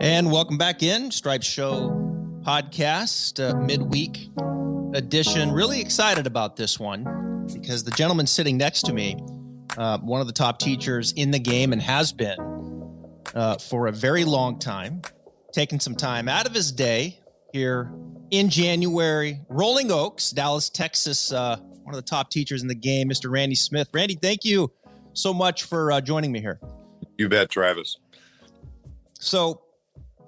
And welcome back in Stripe Show podcast, uh, midweek edition. Really excited about this one because the gentleman sitting next to me, uh, one of the top teachers in the game and has been uh, for a very long time, taking some time out of his day here in January. Rolling Oaks, Dallas, Texas, uh, one of the top teachers in the game, Mr. Randy Smith. Randy, thank you so much for uh, joining me here. You bet, Travis. So,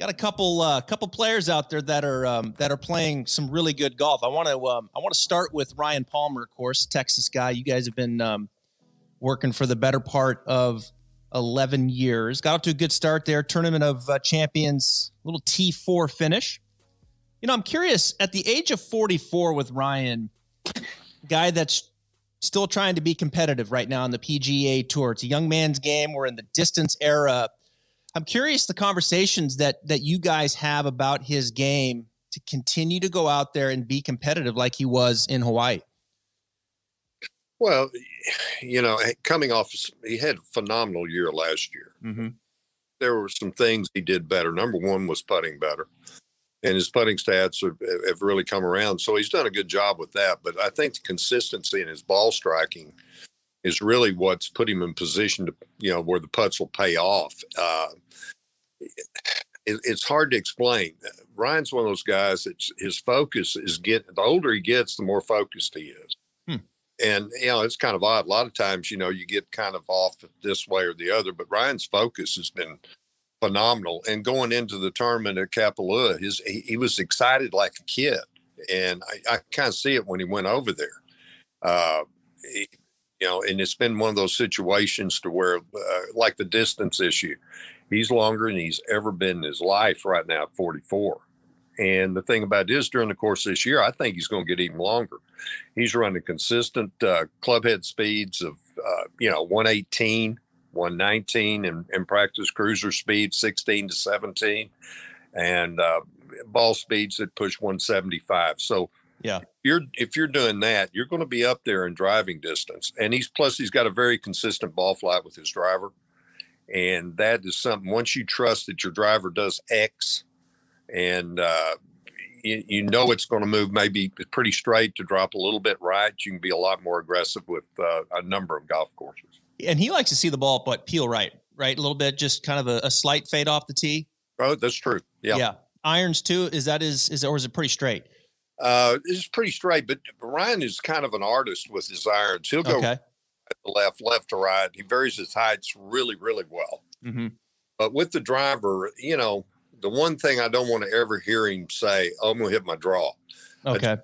got a couple uh, couple players out there that are um, that are playing some really good golf. I want to um, I want to start with Ryan Palmer, of course, Texas guy. You guys have been um, working for the better part of eleven years. Got off to a good start there. Tournament of uh, Champions, little T four finish. You know, I'm curious at the age of 44 with Ryan, guy that's still trying to be competitive right now on the PGA Tour. It's a young man's game. We're in the distance era. I'm curious the conversations that that you guys have about his game to continue to go out there and be competitive like he was in Hawaii. Well, you know, coming off, he had a phenomenal year last year. Mm-hmm. There were some things he did better. Number one was putting better and his putting stats have, have, really come around. So he's done a good job with that. But I think the consistency in his ball striking is really what's put him in position to, you know, where the putts will pay off. Uh, it, it's hard to explain. Ryan's one of those guys that his focus is get the older he gets, the more focused he is. Hmm. And you know, it's kind of odd. A lot of times, you know, you get kind of off this way or the other, but Ryan's focus has been phenomenal. And going into the tournament at Kapalua, his he, he was excited like a kid, and I, I kind of see it when he went over there. Uh, he, you know, and it's been one of those situations to where, uh, like the distance issue, he's longer than he's ever been in his life right now at 44. And the thing about it is, during the course of this year, I think he's going to get even longer. He's running consistent uh, club head speeds of, uh, you know, 118, 119 and, and practice cruiser speed 16 to 17 and uh, ball speeds that push 175 so yeah if you're if you're doing that you're going to be up there in driving distance and he's plus he's got a very consistent ball flight with his driver and that is something once you trust that your driver does x and uh, you, you, know it's going to move maybe pretty straight to drop a little bit right you can be a lot more aggressive with uh, a number of golf courses and he likes to see the ball, but peel right, right, a little bit, just kind of a, a slight fade off the tee. Oh, that's true. Yeah, yeah. Irons too. Is that is is or is it pretty straight? Uh, it's pretty straight, but Ryan is kind of an artist with his irons. He'll go okay. left, left to right. He varies his heights really, really well. Mm-hmm. But with the driver, you know, the one thing I don't want to ever hear him say, oh, "I'm going to hit my draw." Okay.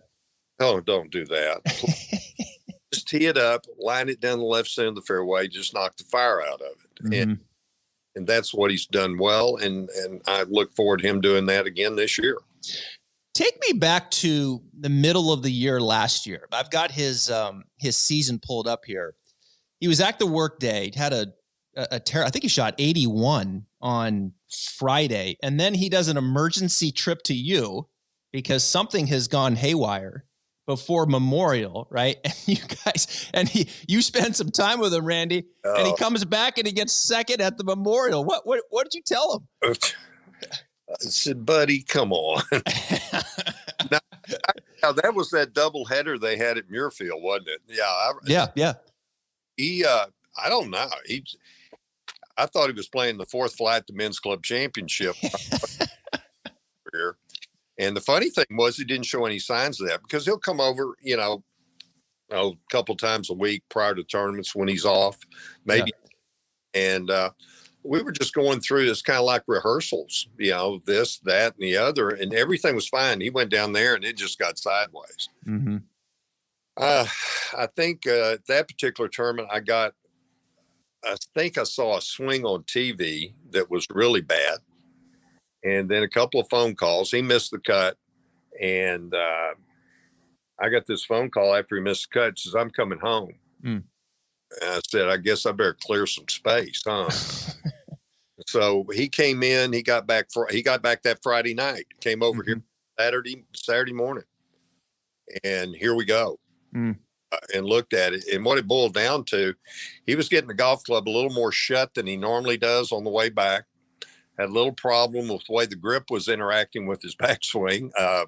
oh, don't do that. just tee it up, line it down the left side of the fairway, just knock the fire out of it. Mm-hmm. And and that's what he's done well. And and I look forward to him doing that again this year. Take me back to the middle of the year last year. I've got his um his season pulled up here. He was at the Workday, had a a, a ter- I think he shot 81 on Friday, and then he does an emergency trip to you because something has gone haywire before Memorial, right? And you guys, and he, you spend some time with him, Randy, oh. and he oh. comes back and he gets second at the Memorial. What, what, what did you tell him? I said, buddy, come on. now, now, that was that double header they had at Muirfield, wasn't it? Yeah. I, yeah. Yeah. He, uh, I don't know. He, I thought he was playing the fourth flight, the men's club championship. And the funny thing was, he didn't show any signs of that because he'll come over, you know, you know a couple times a week prior to tournaments when he's off, maybe. Yeah. And uh, we were just going through this kind of like rehearsals, you know, this, that, and the other, and everything was fine. He went down there and it just got sideways. Mm-hmm. Uh, I think uh, that particular tournament, I got, I think I saw a swing on TV that was really bad and then a couple of phone calls. He missed the cut, and uh, I got this phone call after he missed the cut. Says I'm coming home. Mm. And I said, I guess I better clear some space, huh? so he came in. He got back. For, he got back that Friday night. Came over mm-hmm. here Saturday Saturday morning, and here we go. Mm. Uh, and looked at it, and what it boiled down to, he was getting the golf club a little more shut than he normally does on the way back had a little problem with the way the grip was interacting with his backswing. Uh,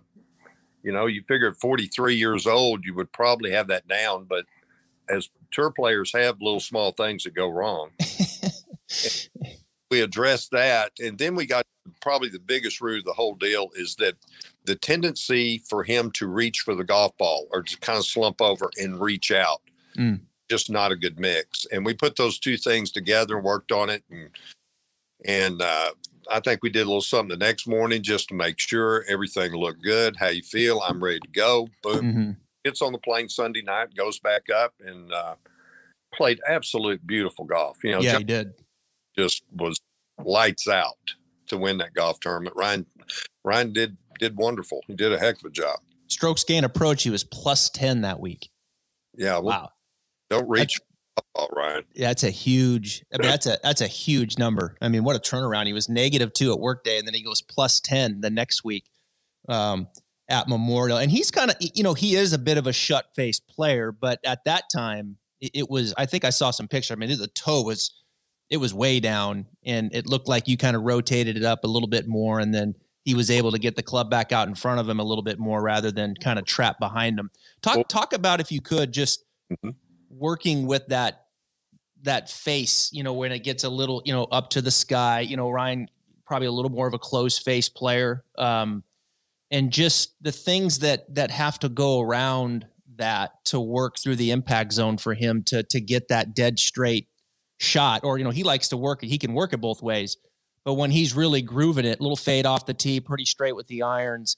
you know, you figure at 43 years old, you would probably have that down, but as tour players have little small things that go wrong. we addressed that. And then we got probably the biggest root of the whole deal is that the tendency for him to reach for the golf ball or to kind of slump over and reach out. Mm. Just not a good mix. And we put those two things together and worked on it. And, and uh, I think we did a little something the next morning just to make sure everything looked good. How you feel? I'm ready to go. Boom. Mm-hmm. Gets on the plane Sunday night, goes back up and uh, played absolute beautiful golf. You know, yeah, John he did. Just was lights out to win that golf tournament. Ryan Ryan did did wonderful. He did a heck of a job. Strokes gain approach, he was plus 10 that week. Yeah. Well, wow. Don't reach all right. Yeah, that's a huge. I mean, that's a that's a huge number. I mean, what a turnaround! He was negative two at Workday, and then he goes plus ten the next week um, at Memorial. And he's kind of, you know, he is a bit of a shut face player, but at that time, it, was. I think I saw some picture. I mean, the toe was, it was way down, and it looked like you kind of rotated it up a little bit more, and then he was able to get the club back out in front of him a little bit more rather than kind of trap behind him. Talk talk about if you could just mm-hmm. working with that that face, you know, when it gets a little, you know, up to the sky. You know, Ryan probably a little more of a close face player, um, and just the things that that have to go around that to work through the impact zone for him to to get that dead straight shot. Or you know, he likes to work it. He can work it both ways but when he's really grooving it, a little fade off the tee, pretty straight with the irons.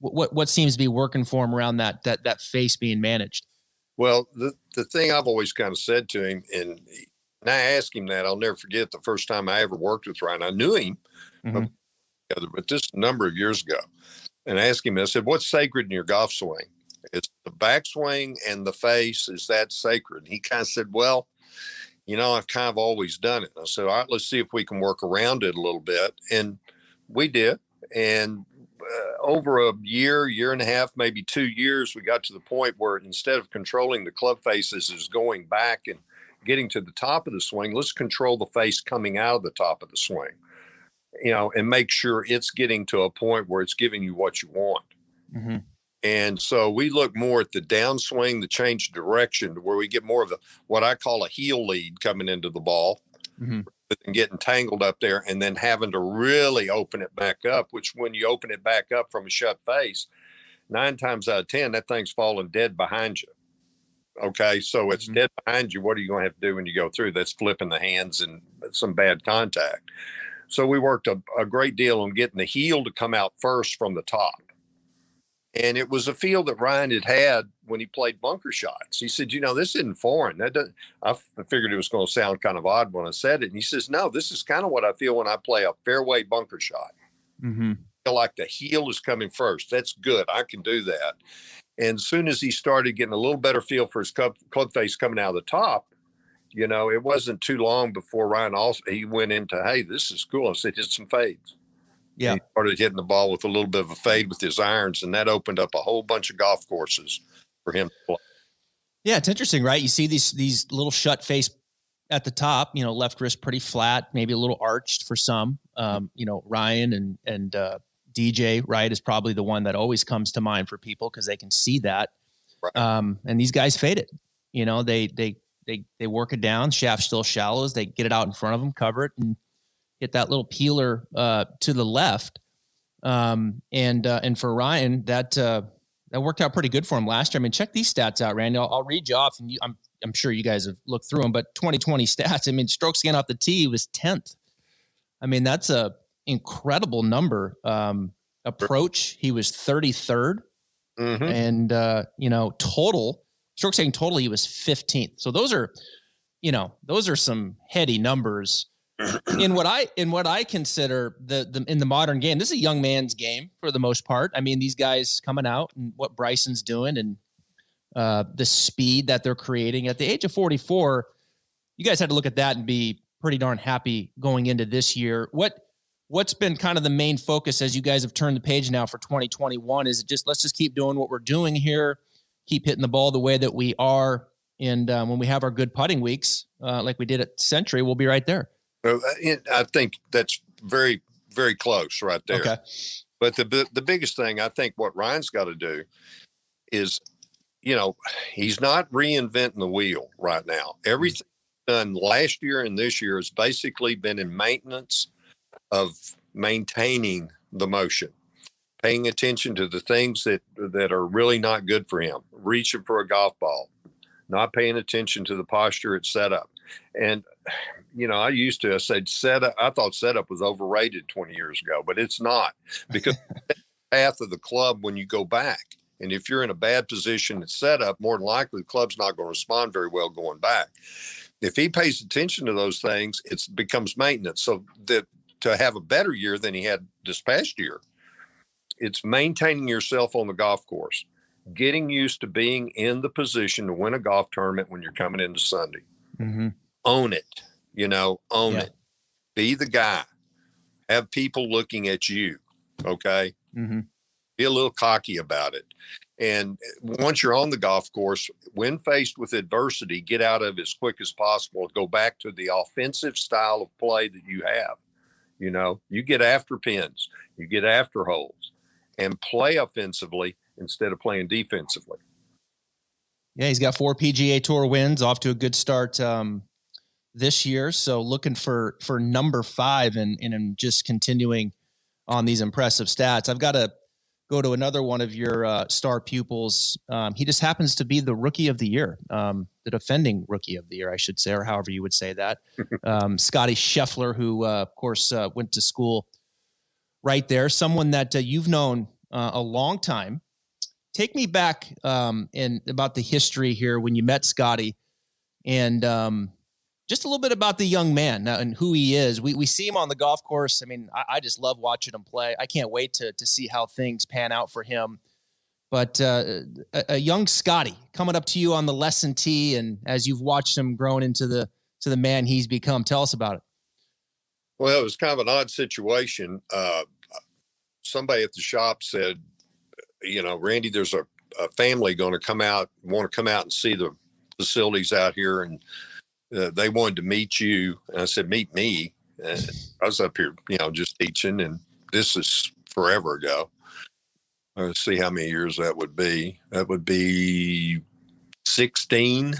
What what, what seems to be working for him around that that that face being managed? Well, the the thing I've always kind of said to him, and, and I asked him that I'll never forget the first time I ever worked with Ryan. I knew him, mm-hmm. but this number of years ago, and asked him. I said, "What's sacred in your golf swing?" It's the backswing and the face. Is that sacred? And he kind of said, "Well." you know, I've kind of always done it. I said, all right, let's see if we can work around it a little bit. And we did. And uh, over a year, year and a half, maybe two years, we got to the point where instead of controlling the club faces is going back and getting to the top of the swing, let's control the face coming out of the top of the swing, you know, and make sure it's getting to a point where it's giving you what you want. Mm-hmm. And so we look more at the downswing, the change direction, to where we get more of the what I call a heel lead coming into the ball, mm-hmm. and getting tangled up there, and then having to really open it back up. Which, when you open it back up from a shut face, nine times out of ten, that thing's falling dead behind you. Okay, so it's mm-hmm. dead behind you. What are you going to have to do when you go through? That's flipping the hands and some bad contact. So we worked a, a great deal on getting the heel to come out first from the top and it was a feel that Ryan had had when he played bunker shots. He said, "You know, this isn't foreign. That doesn't." I figured it was going to sound kind of odd when I said it. And he says, "No, this is kind of what I feel when I play a fairway bunker shot. Mm-hmm. I feel like the heel is coming first. That's good. I can do that." And as soon as he started getting a little better feel for his club, club face coming out of the top, you know, it wasn't too long before Ryan also he went into, "Hey, this is cool." I said, "Hit some fades." Yeah. He started hitting the ball with a little bit of a fade with his irons, and that opened up a whole bunch of golf courses for him to play. Yeah, it's interesting, right? You see these these little shut face at the top, you know, left wrist pretty flat, maybe a little arched for some. Um, you know, Ryan and and uh, DJ, right, is probably the one that always comes to mind for people because they can see that. Right. Um, and these guys fade it. You know, they they they they work it down. Shaft still shallows. They get it out in front of them, cover it, and hit that little peeler uh, to the left. Um, and uh, and for Ryan, that uh, that worked out pretty good for him last year. I mean, check these stats out, Randy. I'll, I'll read you off, and you, I'm I'm sure you guys have looked through them. But 2020 stats. I mean, strokes gained off the tee was 10th. I mean, that's a incredible number. Um, approach, he was 33rd, mm-hmm. and uh, you know, total strokes gained total, he was 15th. So those are, you know, those are some heady numbers in what I in what I consider the, the in the modern game, this is a young man's game for the most part. I mean, these guys coming out and what Bryson's doing and uh, the speed that they're creating at the age of 44, you guys had to look at that and be pretty darn happy going into this year. What what's been kind of the main focus as you guys have turned the page now for 2021? Is it just let's just keep doing what we're doing here, keep hitting the ball the way that we are, and um, when we have our good putting weeks, uh, like we did at Sentry, we'll be right there. I think that's very very close right there. Okay. But the the biggest thing I think what Ryan's got to do is, you know, he's not reinventing the wheel right now. Everything done last year and this year has basically been in maintenance of maintaining the motion, paying attention to the things that that are really not good for him, reaching for a golf ball, not paying attention to the posture it's set up. And you know, I used to I said setup. I thought setup was overrated 20 years ago, but it's not because path of the club when you go back. And if you're in a bad position at setup, more than likely the club's not going to respond very well going back. If he pays attention to those things, it becomes maintenance. So that to have a better year than he had this past year, it's maintaining yourself on the golf course, getting used to being in the position to win a golf tournament when you're coming into Sunday. Mm-hmm. Own it you know, own yeah. it. Be the guy. Have people looking at you. Okay. Mm-hmm. Be a little cocky about it. And once you're on the golf course, when faced with adversity, get out of it as quick as possible. Go back to the offensive style of play that you have. You know, you get after pins, you get after holes, and play offensively instead of playing defensively. Yeah, he's got four PGA Tour wins, off to a good start um, this year. So looking for for number five and and just continuing on these impressive stats. I've got to go to another one of your uh, star pupils. Um, he just happens to be the rookie of the year, um, the defending rookie of the year, I should say, or however you would say that. Um, Scottie Scheffler, who uh, of course uh, went to school right there, someone that uh, you've known uh, a long time. Take me back um, about the history here when you met Scottie, and um, just a little bit about the young man and who he is. We, we see him on the golf course. I mean, I, I, just love watching him play. I can't wait to, to see how things pan out for him. But uh, a, a, young Scottie coming up to you on the lesson tee, and as you've watched him growing into the to the man he's become, tell us about it. Well, it was kind of an odd situation. Uh, somebody at the shop said, "You know, Randy, there's a, a family going to come out, want to come out and see the facilities out here, and uh, they wanted to meet you. And I said, meet me. And I was up here, you know, just teaching. And this is forever ago. Let's see how many years that would be. That would be 16,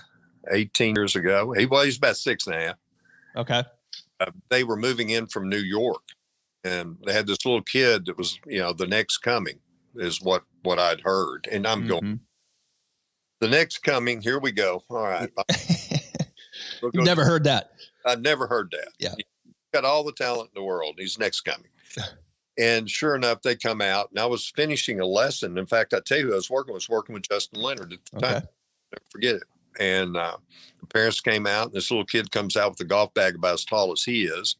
18 years ago. He was about six and a half. Okay. Uh, they were moving in from New York and they had this little kid that was, you know, the next coming is what, what I'd heard. And I'm mm-hmm. going, the next coming, here we go. All right. You've never heard that. I've never heard that. Yeah. He's got all the talent in the world. He's next coming. and sure enough, they come out, and I was finishing a lesson. In fact, I tell you, I was working I was working with Justin Leonard at the okay. time. Never forget it. And uh, the parents came out, and this little kid comes out with a golf bag about as tall as he is,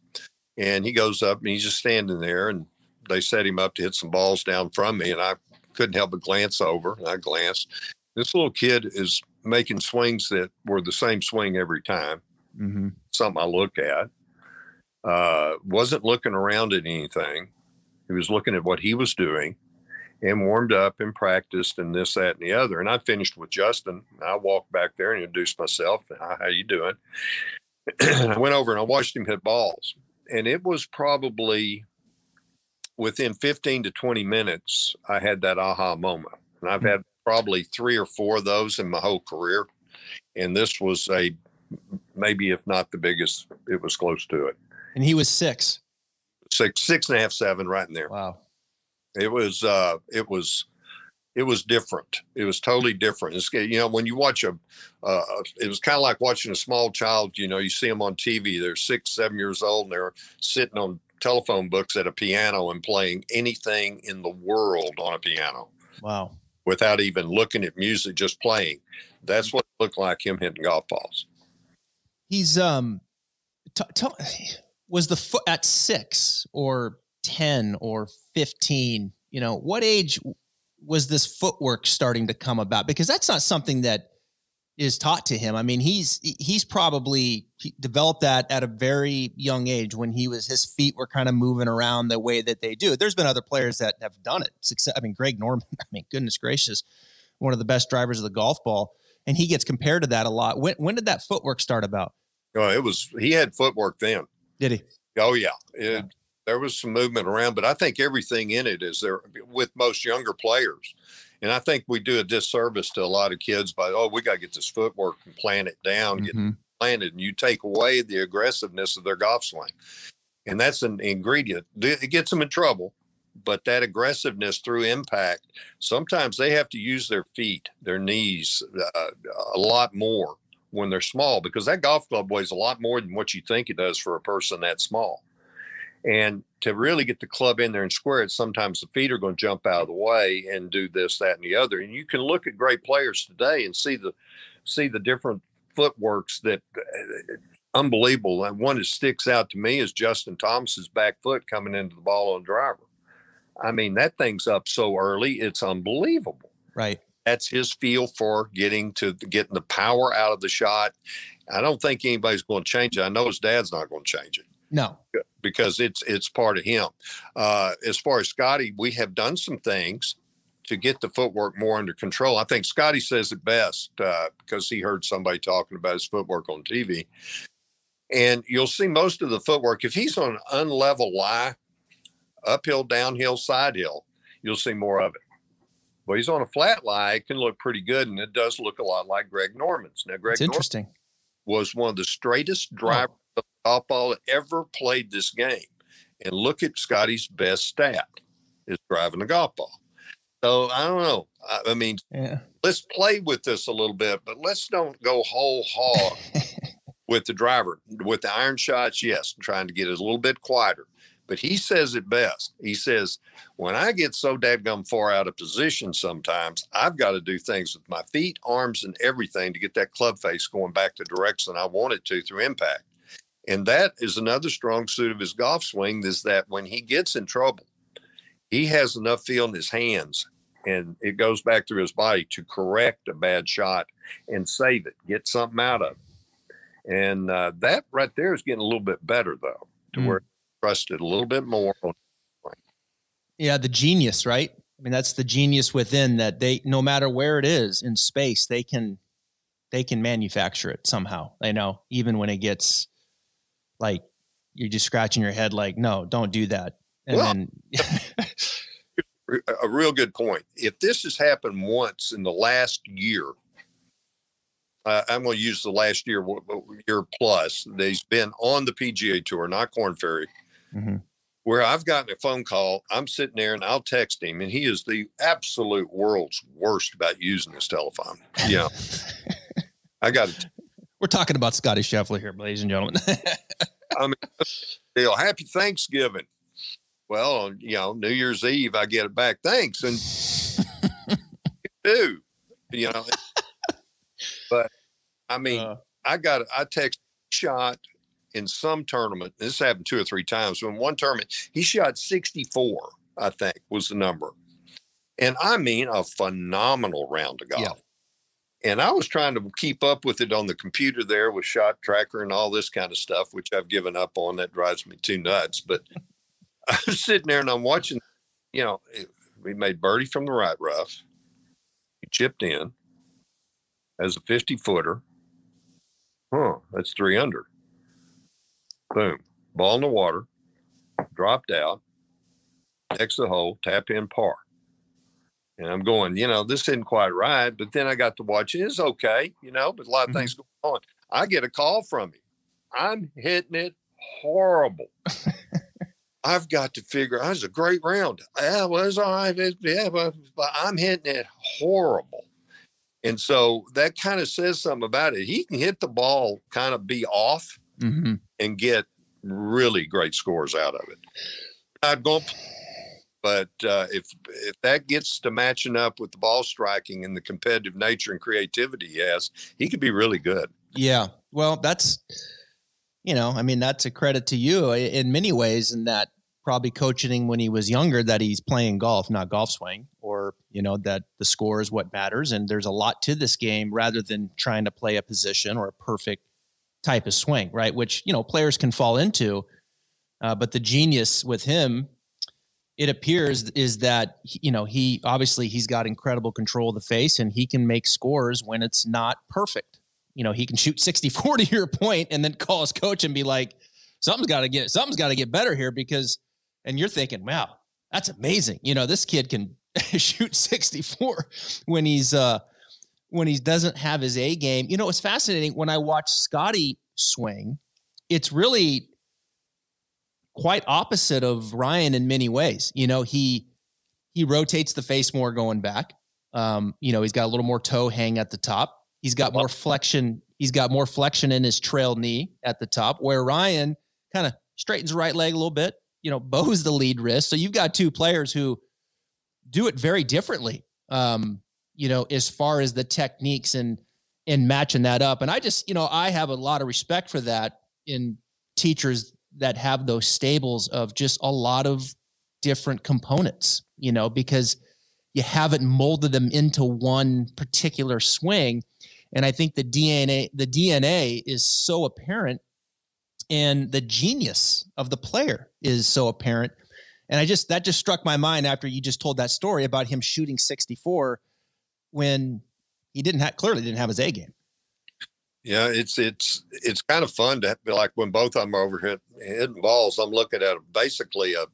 and he goes up, and he's just standing there, and they set him up to hit some balls down from me, and I couldn't help but glance over, and I glanced. This little kid is making swings that were the same swing every time. Mm-hmm. Something I look at. Uh, wasn't looking around at anything. He was looking at what he was doing and warmed up and practiced and this, that, and the other. And I finished with Justin. I walked back there and introduced myself. How you doing? I went over and I watched him hit balls. And it was probably within 15 to 20 minutes, I had that aha moment. And I've hmm. had probably three or four of those in my whole career. And this was a maybe if not the biggest, it was close to it. And he was six. Six, six and a half, seven, right in there. Wow. It was uh it was it was different. It was totally different. It's, you know, when you watch a, uh, it was kind of like watching a small child. You know, you see them on TV. They're six, seven years old, and they're sitting on telephone books at a piano and playing anything in the world on a piano. Wow without even looking at music, just playing. That's what it looked like him hitting golf balls. He's um, t- t- was the foot at six or ten or fifteen? You know, what age was this footwork starting to come about? Because that's not something that is taught to him. I mean, he's he's probably developed that at a very young age when he was his feet were kind of moving around the way that they do. There's been other players that have done it. Success, I mean, Greg Norman. I mean, goodness gracious, one of the best drivers of the golf ball, and he gets compared to that a lot. When when did that footwork start about? Oh, it was he had footwork then. Did he? Oh yeah. It, there was some movement around, but I think everything in it is there with most younger players. And I think we do a disservice to a lot of kids by, oh, we got to get this footwork and plan it down, mm-hmm. get planted, and you take away the aggressiveness of their golf swing. And that's an ingredient. It gets them in trouble, but that aggressiveness through impact, sometimes they have to use their feet, their knees uh, a lot more when they're small because that golf club weighs a lot more than what you think it does for a person that small. And to really get the club in there and square it, sometimes the feet are going to jump out of the way and do this, that, and the other. And you can look at great players today and see the see the different footworks that uh, unbelievable. And one that sticks out to me is Justin Thomas's back foot coming into the ball on driver. I mean, that thing's up so early, it's unbelievable. Right. That's his feel for getting to getting the power out of the shot. I don't think anybody's going to change it. I know his dad's not going to change it. No, because it's it's part of him. Uh, as far as Scottie, we have done some things to get the footwork more under control. I think Scottie says it best uh, because he heard somebody talking about his footwork on TV. And you'll see most of the footwork, if he's on an unlevel lie, uphill, downhill, side hill, you'll see more of it. But he's on a flat lie, it can look pretty good, and it does look a lot like Greg Norman's. Now, Greg it's interesting. Norman was one of the straightest drivers oh. Of golf ball ever played this game. And look at Scottie's best stat is driving the golf ball. So I don't know. I, I mean, yeah. let's play with this a little bit, but let's don't go whole hog with the driver. With the iron shots, yes, I'm trying to get it a little bit quieter. But he says it best. He says, when I get so dadgum far out of position sometimes, I've got to do things with my feet, arms, and everything to get that club face going back the direction I want it to through impact. And that is another strong suit of his golf swing is that when he gets in trouble, he has enough feel in his hands and it goes back through his body to correct a bad shot and save it, get something out of it. And uh, that right there is getting a little bit better though, to mm. where trusted a little bit more. Yeah, the genius, right? I mean, that's the genius within that they, no matter where it is in space, they can, they can manufacture it somehow. I know, even when it gets like you're just scratching your head, like, no, don't do that. And well, then a real good point. If this has happened once in the last year, uh, I'm going to use the last year, year plus. He's been on the PGA Tour, not Korn Ferry, mm-hmm. where I've gotten a phone call. I'm sitting there and I'll text him, and he is the absolute world's worst about using his telephone. Yeah, I got it. We're talking about Scottie Scheffler here, ladies and gentlemen. I mean, deal. Happy Thanksgiving. Well, you know, New Year's Eve, I get it back. Thanks. And do, you know, but I mean, uh, I got, I text shot in some tournament. This happened two or three times. So in one tournament, he shot 64, I think was the number. And I mean, a phenomenal round of golf. Yeah. And I was trying to keep up with it on the computer there with shot tracker and all this kind of stuff, which I've given up on. That drives me too nuts. But I was sitting there and I'm watching, you know, eh, we made birdie from the right rough. He chipped in as a 50 footer. Huh, that's three under. Boom. Ball in the water, dropped out, next the hole, tap in par. And I'm going, you know, this isn't quite right. But then I got to watch it. It's okay, you know, but a lot of mm-hmm. things going on. I get a call from him. I'm hitting it horrible. I've got to figure. That was a great round. Yeah, it was all right. yeah, but, but I'm hitting it horrible. And so that kind of says something about it. He can hit the ball, kind of be off, mm-hmm. and get really great scores out of it. I'd go, but uh, if if that gets to matching up with the ball striking and the competitive nature and creativity he has, he could be really good. Yeah. Well, that's you know, I mean, that's a credit to you in many ways, in that probably coaching when he was younger that he's playing golf, not golf swing, or you know that the score is what matters. And there's a lot to this game rather than trying to play a position or a perfect type of swing, right? Which you know players can fall into. Uh, but the genius with him, it appears, is that you know he obviously he's got incredible control of the face and he can make scores when it's not perfect you know, he can shoot 64 to your point and then call his coach and be like, something's got to get, something's got to get better here because and you're thinking, wow, that's amazing. You know, this kid can shoot 64 when he's uh when he doesn't have his A game. You know, it's fascinating when I watch Scottie swing, it's really quite opposite of Ryan in many ways. You know, he he rotates the face more going back. Um, you know, he's got a little more toe hang at the top. He's got more flexion. He's got more flexion in his trail knee at the top, where Ryan kind of straightens right leg a little bit, you know, bows the lead wrist. So you've got two players who do it very differently. Um, you know, as far as the techniques and and matching that up. And I just, you know, I have a lot of respect for that in teachers that have those stables of just a lot of different components, you know, because you haven't molded them into one particular swing. And I think the DNA, the DNA is so apparent and the genius of the player is so apparent. And I just that just struck my mind after you just told that story about him shooting 64 when he didn't have clearly didn't have his A game. Yeah, it's it's it's kind of fun to be like when both of them are over hit, hitting balls. I'm looking at basically a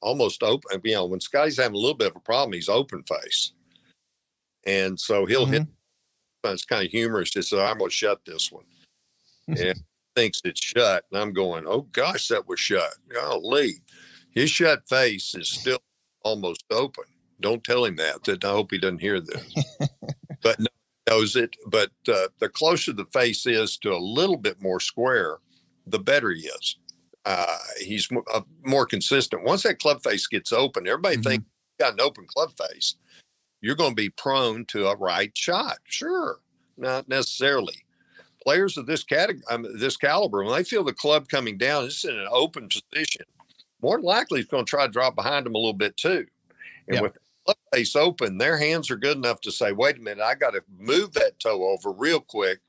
almost open. You know, when Scottie's having a little bit of a problem, he's open face, and so he'll mm-hmm. hit. It's kind of humorous. Just so I'm going to shut this one, and thinks it's shut, and I'm going, "Oh gosh, that was shut." Golly, his shut face is still almost open. Don't tell him that. That I hope he doesn't hear this. but no, knows it. But uh, the closer the face is to a little bit more square, the better he is. Uh, he's uh, more consistent. Once that club face gets open, everybody mm-hmm. thinks you got an open club face. You're going to be prone to a right shot. Sure, not necessarily. Players of this category, um, this caliber, when they feel the club coming down, it's in an open position. More likely, he's going to try to drop behind them a little bit too. And yep. with face open, their hands are good enough to say, wait a minute, I got to move that toe over real quick.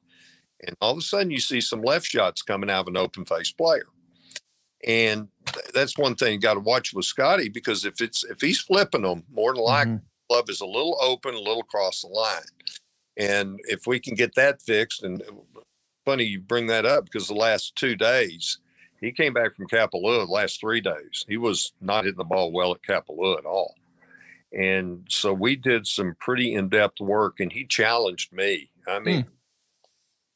And all of a sudden, you see some left shots coming out of an open face player. And that's one thing you got to watch with Scottie because if it's if he's flipping them, more than likely, mm-hmm. glove is a little open, a little across the line. And if we can get that fixed, and funny you bring that up because the last two days, he came back from Kapalua the last three days. He was not hitting the ball well at Kapalua at all. And so we did some pretty in depth work, and he challenged me. I mean, mm.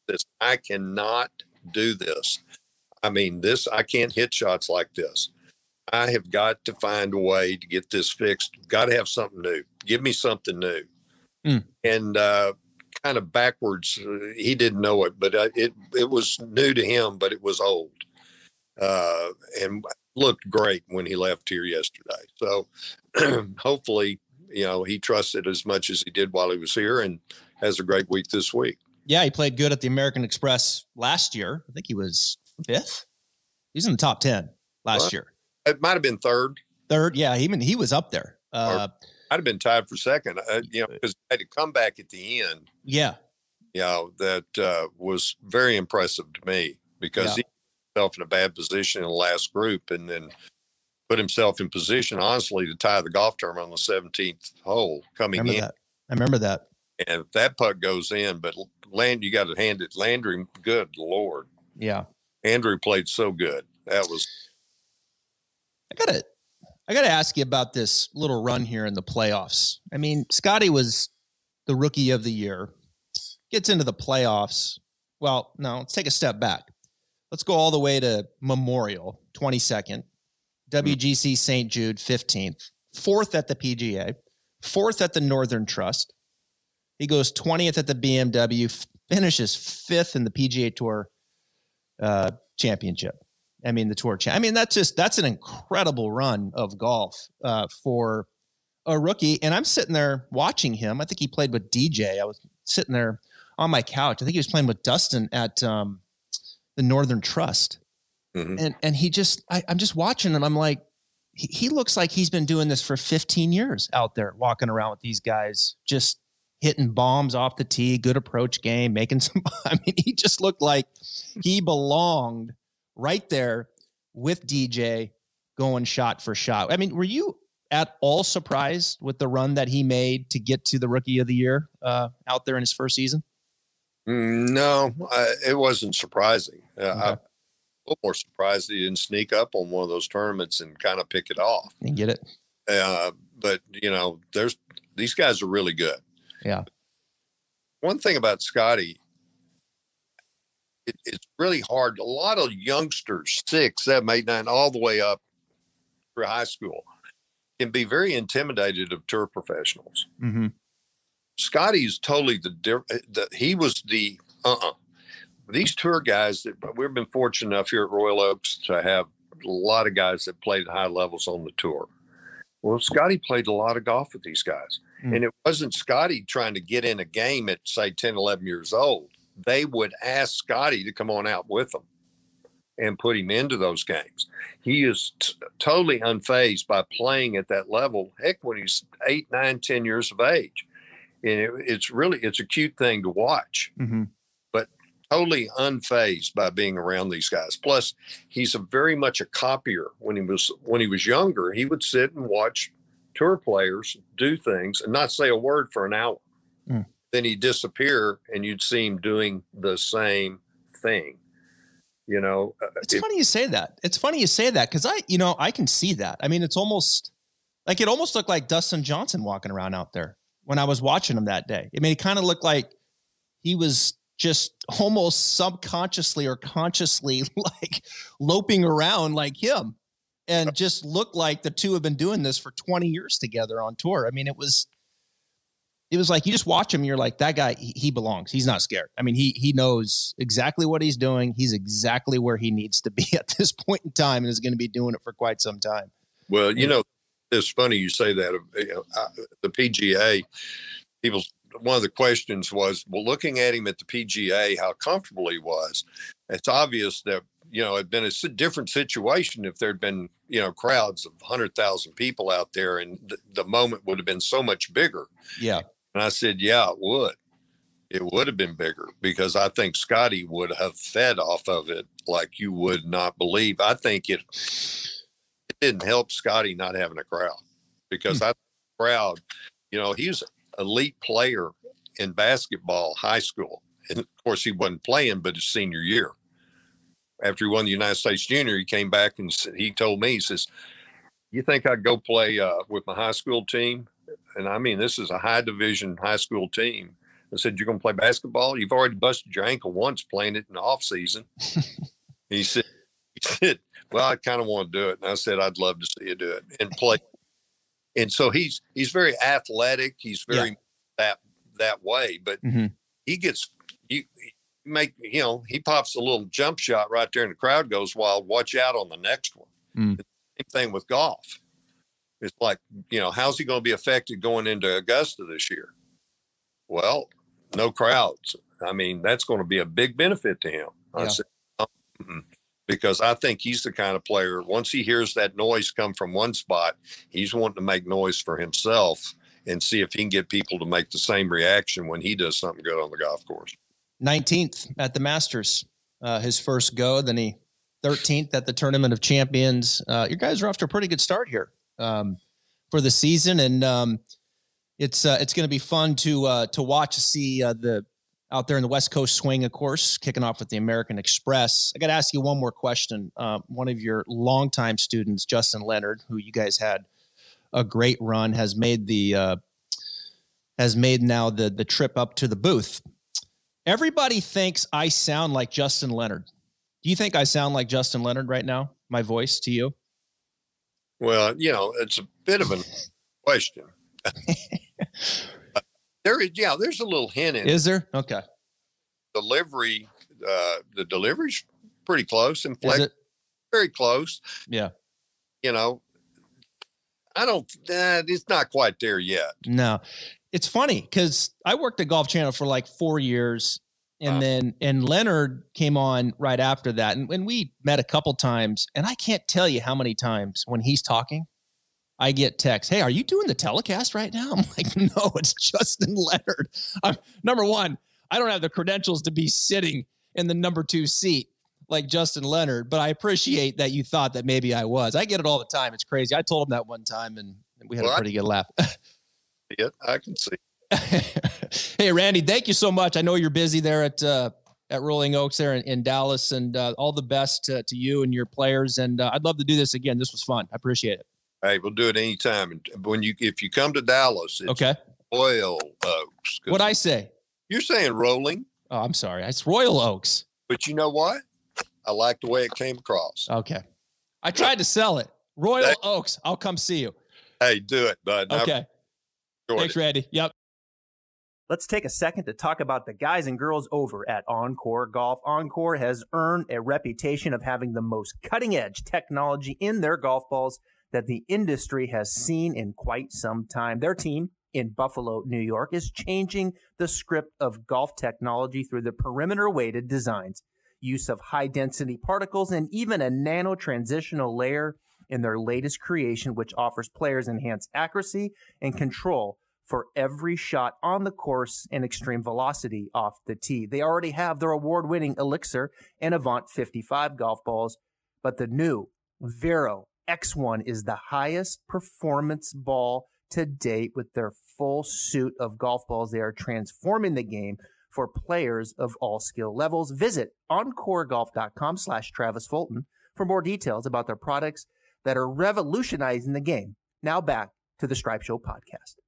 this I cannot do this. I mean, this I can't hit shots like this. I have got to find a way to get this fixed. Got to have something new. Give me something new. Mm. And uh, kind of backwards, uh, he didn't know it, but uh, it it was new to him, but it was old. Uh, and looked great when he left here yesterday. So hopefully, you know, he trusted as much as he did while he was here and has a great week this week. Yeah, he played good at the American Express last year. I think he was fifth. He's in the top 10 last well, year. It might have been third. Third, yeah. Even he was up there. Uh, I'd have been tied for second, uh, you know, because he had to come back at the end. Yeah. You know, that uh, was very impressive to me because yeah. he himself in a bad position in the last group and then put himself in position, honestly, to tie the golf tournament on the 17th hole coming in. That. I remember that. And if that putt goes in, but land, you got to hand it. Landry, good Lord. Yeah. Andrew played so good. That was. I got to, I got to ask you about this little run here in the playoffs. I mean, Scotty was the rookie of the year, gets into the playoffs. Well, no, let's take a step back. Let's go all the way to Memorial, 22nd. WGC St. Jude, 15th. Fourth at the PGA. Fourth at the Northern Trust. He goes 20th at the BMW, finishes fifth in the PGA Tour uh, Championship. I mean, the Tour. Cha- I mean, that's just that's an incredible run of golf uh, for a rookie. And I'm sitting there watching him. I think he played with DJ. I was sitting there on my couch. I think he was playing with Dustin at um, the Northern Trust. Mm-hmm. And and he just I, I'm just watching him. I'm like, he, he looks like he's been doing this for 15 years out there, walking around with these guys, just hitting bombs off the tee, good approach game, making some. I mean, he just looked like he belonged right there with DJ going shot for shot. I mean, were you at all surprised with the run that he made to get to the rookie of the year uh, out there in his first season? Mm, no, I, it wasn't surprising. Uh, okay. Little more surprised he didn't sneak up on one of those tournaments and kind of pick it off and get it. Uh, but you know, there's these guys are really good. Yeah. One thing about Scottie, it, it's really hard. A lot of youngsters, six, seven, eight, nine, all the way up through high school, can be very intimidated of tour professionals. Mm-hmm. Scottie is totally the, the he was the uh uh these tour guys that we've been fortunate enough here at Royal Oaks to have a lot of guys that played at high levels on the tour. Well, Scottie played a lot of golf with these guys. Mm. And it wasn't Scottie trying to get in a game at, say, 10, 11 years old. They would ask Scottie to come on out with them and put him into those games. He is t- totally unfazed by playing at that level. Heck, when he's eight, nine, ten years of age, and it, it's really it's a cute thing to watch. Mm-hmm totally unfazed by being around these guys. Plus, he's a very much a copier. When he was when he was younger, he would sit and watch tour players do things and not say a word for an hour. Mm. Then he'd disappear, and you'd see him doing the same thing. You know, uh, it's it, funny you say that. It's funny you say that because I, you know, I can see that. I mean, it's almost like it almost looked like Dustin Johnson walking around out there when I was watching him that day. I mean, it kind of looked like he was just almost subconsciously or consciously like loping around like him and just look like the two have been doing this for 20 years together on tour. I mean, it was it was like you just watch him, you're like, that guy, he, belongs. He's not scared. I mean, he he knows exactly what he's doing. He's exactly where he needs to be at this point in time and is going to be doing it for quite some time. Well, you know, it's funny you say that. I, the PGA, people one of the questions was, well, looking at him at the PGA, how comfortable he was. It's obvious that you know it'd been a different situation if there'd been you know crowds of hundred thousand people out there, and th- the moment would have been so much bigger. Yeah, and I said, yeah, it would. It would have been bigger because I think Scottie would have fed off of it like you would not believe. I think it it didn't help Scottie not having a crowd because mm. crowd, you know, he's elite player in basketball, high school. And of course, he wasn't playing, but his senior year. After he won the United States Junior, he came back and he told me, he says, "You think I'd go play uh, with my high school team?" And I mean, this is a high division high school team. I said, "You're going to play basketball? You've already busted your ankle once playing it in the off season." he said, "He said, well, I kind of want to do it." And I said, "I'd love to see you do it and play and so he's he's very athletic. He's very yeah. that that way, but mm-hmm. he gets you make you know he pops a little jump shot right there, and the crowd goes wild. Watch out on the next one. Mm. Same thing with golf. It's like you know how's he going to be affected going into Augusta this year? Well, no crowds. I mean that's going to be a big benefit to him. Yeah. I said, because I think he's the kind of player, once he hears that noise come from one spot, he's wanting to make noise for himself and see if he can get people to make the same reaction when he does something good on the golf course. 19th at the Masters, uh, his first go. Then he 13th at the Tournament of Champions. Uh, you guys are off to a pretty good start here um, for the season, and um, it's uh, it's going to be fun to uh, to watch see uh, the out there in the West Coast swing, of course, kicking off with the American Express. I got to ask you one more question. Uh, one of your longtime students, Justin Leonard, who you guys had a great run, has made the uh, has made now the the trip up to the booth. Everybody thinks I sound like Justin Leonard. Do you think I sound like Justin Leonard right now? My voice to you? Well, you know, it's a bit of a question. There is, yeah, there's a little hint in. Is there? Okay. Delivery, uh, the delivery's pretty close. and fact, very close. Yeah. You know, I don't. Uh, it's not quite there yet. No, it's funny because I worked at Golf Channel for like four years, and uh, then and Leonard came on right after that, and when we met a couple times, and I can't tell you how many times when he's talking, I get text, "Hey, are you doing the telecast right now?" I'm like, "No, it's Justin Leonard." I'm, number one, I don't have the credentials to be sitting in the number two seat like Justin Leonard, but I appreciate that you thought that maybe I was. I get it all the time. It's crazy. I told him that one time, and we had well, a pretty good laugh. yeah, I can see. hey, Randy, thank you so much. I know you're busy there at uh, at Rolling Oaks there in, in Dallas, and uh, all the best to, to, you and your players. And uh, I'd love to do this again. This was fun. I appreciate it. Hey, we'll do it anytime. And when you if you come to Dallas, okay, Royal Oaks. What I say? You're saying Rolling. Oh, I'm sorry. It's Royal Oaks. But you know what? I like the way it came across. Okay. I tried to sell it. Royal hey, Oaks. I'll come see you. Hey, do it, bud. Okay. Thanks, it. Randy. Yep. Let's take a second to talk about the guys and girls over at OnCore Golf. OnCore has earned a reputation of having the most cutting edge technology in their golf balls that the industry has seen in quite some time. Their team in Buffalo, New York is changing the script of golf technology through the perimeter weighted designs, use of high density particles, and even a nano transitional layer in their latest creation, which offers players enhanced accuracy and control for every shot on the course and extreme velocity off the tee. They already have their award winning Elixir and Avant 55 golf balls, but the new Vero X1 is the highest performance ball to date with their full suit of golf balls. They are transforming the game for players of all skill levels. Visit oncoregolf.com slash Travis Fulton for more details about their products that are revolutionizing the game. Now back to the Stripe Show podcast.